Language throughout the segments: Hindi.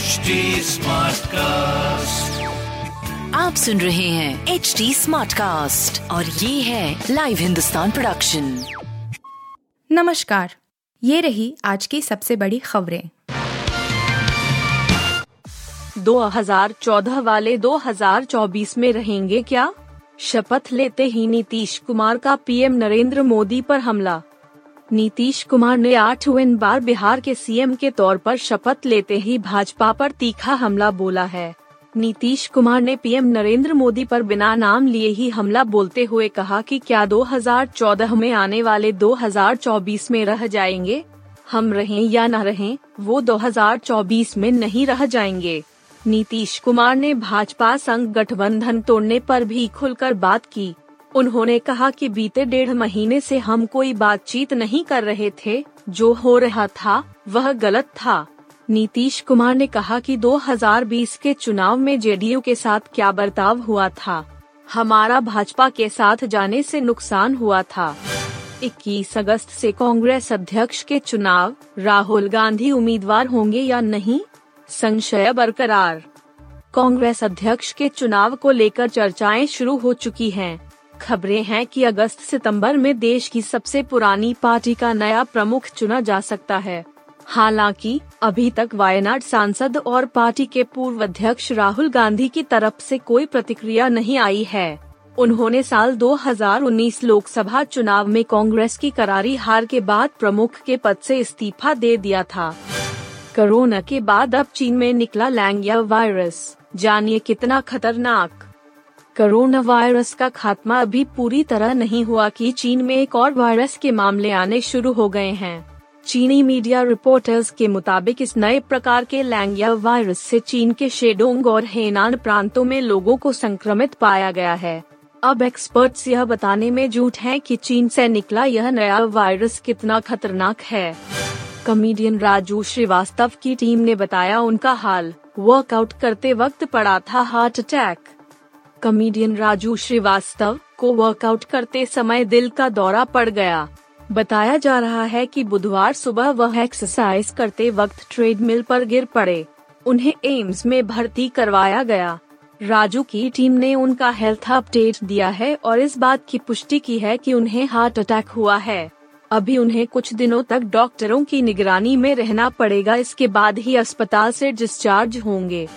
HD कास्ट आप सुन रहे हैं एच डी स्मार्ट कास्ट और ये है लाइव हिंदुस्तान प्रोडक्शन नमस्कार। ये रही आज की सबसे बड़ी खबरें। 2014 वाले 2024 में रहेंगे क्या? शपथ लेते ही नीतीश कुमार का पीएम नरेंद्र मोदी पर हमला नीतीश कुमार ने आठवें बार बिहार के सीएम के तौर पर शपथ लेते ही भाजपा पर तीखा हमला बोला है। नीतीश कुमार ने पीएम नरेंद्र मोदी पर बिना नाम लिए ही हमला बोलते हुए कहा कि क्या 2014 में आने वाले 2024 में रह जाएँगे? हम रहें या न रहें, वो 2024 में नहीं रह जाएँगे। नीतीश कुमार ने भाजपा संघ गठबंधन तोड़ने पर भी खुलकर बात की। उन्होंने कहा कि बीते डेढ़ महीने से हम कोई बातचीत नहीं कर रहे थे, जो हो रहा था, वह गलत था। नीतीश कुमार ने कहा कि 2020 के चुनाव में जेडीयू के साथ क्या बर्ताव हुआ था। हमारा भाजपा के साथ जाने से नुकसान हुआ था। 21 अगस्त से कांग्रेस अध्यक्ष के चुनाव, राहुल गांधी उम्मीदवार होंगे या नहीं? संशय बरकरार। कांग्रेस अध्यक्ष के चुनाव को लेकर चर्चाएँ शुरू हो चुकी हैं। खबरें हैं कि अगस्त सितंबर में देश की सबसे पुरानी पार्टी का नया प्रमुख चुना जा सकता है। हालाँकि, अभी तक वायनाड सांसद और पार्टी के पूर्व अध्यक्ष राहुल गांधी की तरफ़ से कोई प्रतिक्रिया नहीं आई है। उन्होंने साल 2019 लोकसभा चुनाव में कांग्रेस की करारी हार के बाद प्रमुख के पद से इस्तीफा दे दिया था। कोरोना के बाद अब चीन में निकला लैंगिया वायरस। जानिए कितना खतरनाक। कोरोना वायरस का खात्मा अभी पूरी तरह नहीं हुआ कि चीन में एक और वायरस के मामले आने शुरू हो गए हैं। चीनी मीडिया रिपोर्टर्स के मुताबिक इस नए प्रकार के लैंगिया वायरस से चीन के शेडोंग और हेनान प्रांतों में लोगों को संक्रमित पाया गया है। अब एक्सपर्ट्स यह बताने में जुट हैं कि चीन से निकला यह नया वायरस कितना खतरनाक है। कॉमेडियन राजू श्रीवास्तव की टीम ने बताया उनका हाल। वर्कआउट करते वक्त पड़ा था heart attack. Comedian Raju Srivastava को वर्कआउट करते समय दिल का दौरा पड़ गया। बताया जा रहा है कि बुधवार सुबह वह एक्सरसाइज करते वक्त ट्रेडमिल पर गिर पड़े। उन्हें एम्स में भर्ती करवाया गया। राजू की टीम ने उनका हेल्थ अपडेट दिया है और इस बात की पुष्टि की है कि उन्हें हार्ट अटैक हुआ है। अभी उन्हें कुछ दिनों तक डॉक्टरों की निगरानी में रहना पड़ेगा। इसके बाद ही अस्पताल से डिस्चार्ज होंगे।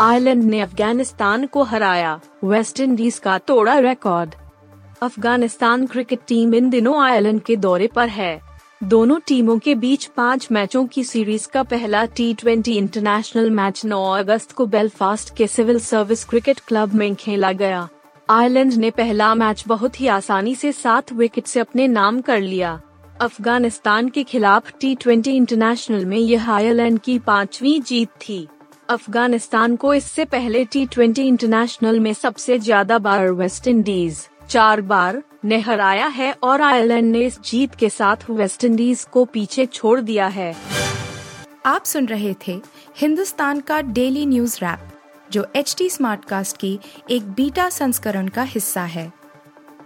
आयरलैंड ने अफ़गानिस्तान को हराया। वेस्ट इंडीज का तोड़ा रिकॉर्ड। अफ़गानिस्तान क्रिकेट टीम इन दिनों आयरलैंड के दौरे पर है। दोनों टीमों के बीच पाँच मैचों की सीरीज़ का पहला टी ट्वेंटी इंटरनेशनल मैच 9 अगस्त को बेलफास्ट के सिविल सर्विस क्रिकेट क्लब में खेला गया। आयरलैंड ने पहला मैच बहुत ही आसानी से सात विकेट से अपने नाम कर लिया। अफ़गानिस्तान के खिलाफ टी ट्वेंटी इंटरनेशनल में यह आयरलैंड की पांचवी जीत थी। अफ़गानिस्तान को इससे पहले टी ट्वेंटी इंटरनेशनल में सबसे ज़्यादा बार वेस्ट इंडीज चार बार ने हराया है और आयरलैंड ने इस जीत के साथ वेस्ट इंडीज को पीछे छोड़ दिया है। आप सुन रहे थे हिंदुस्तान का डेली न्यूज़ रैप जो एच टी स्मार्ट कास्ट की एक बीटा संस्करण का हिस्सा है।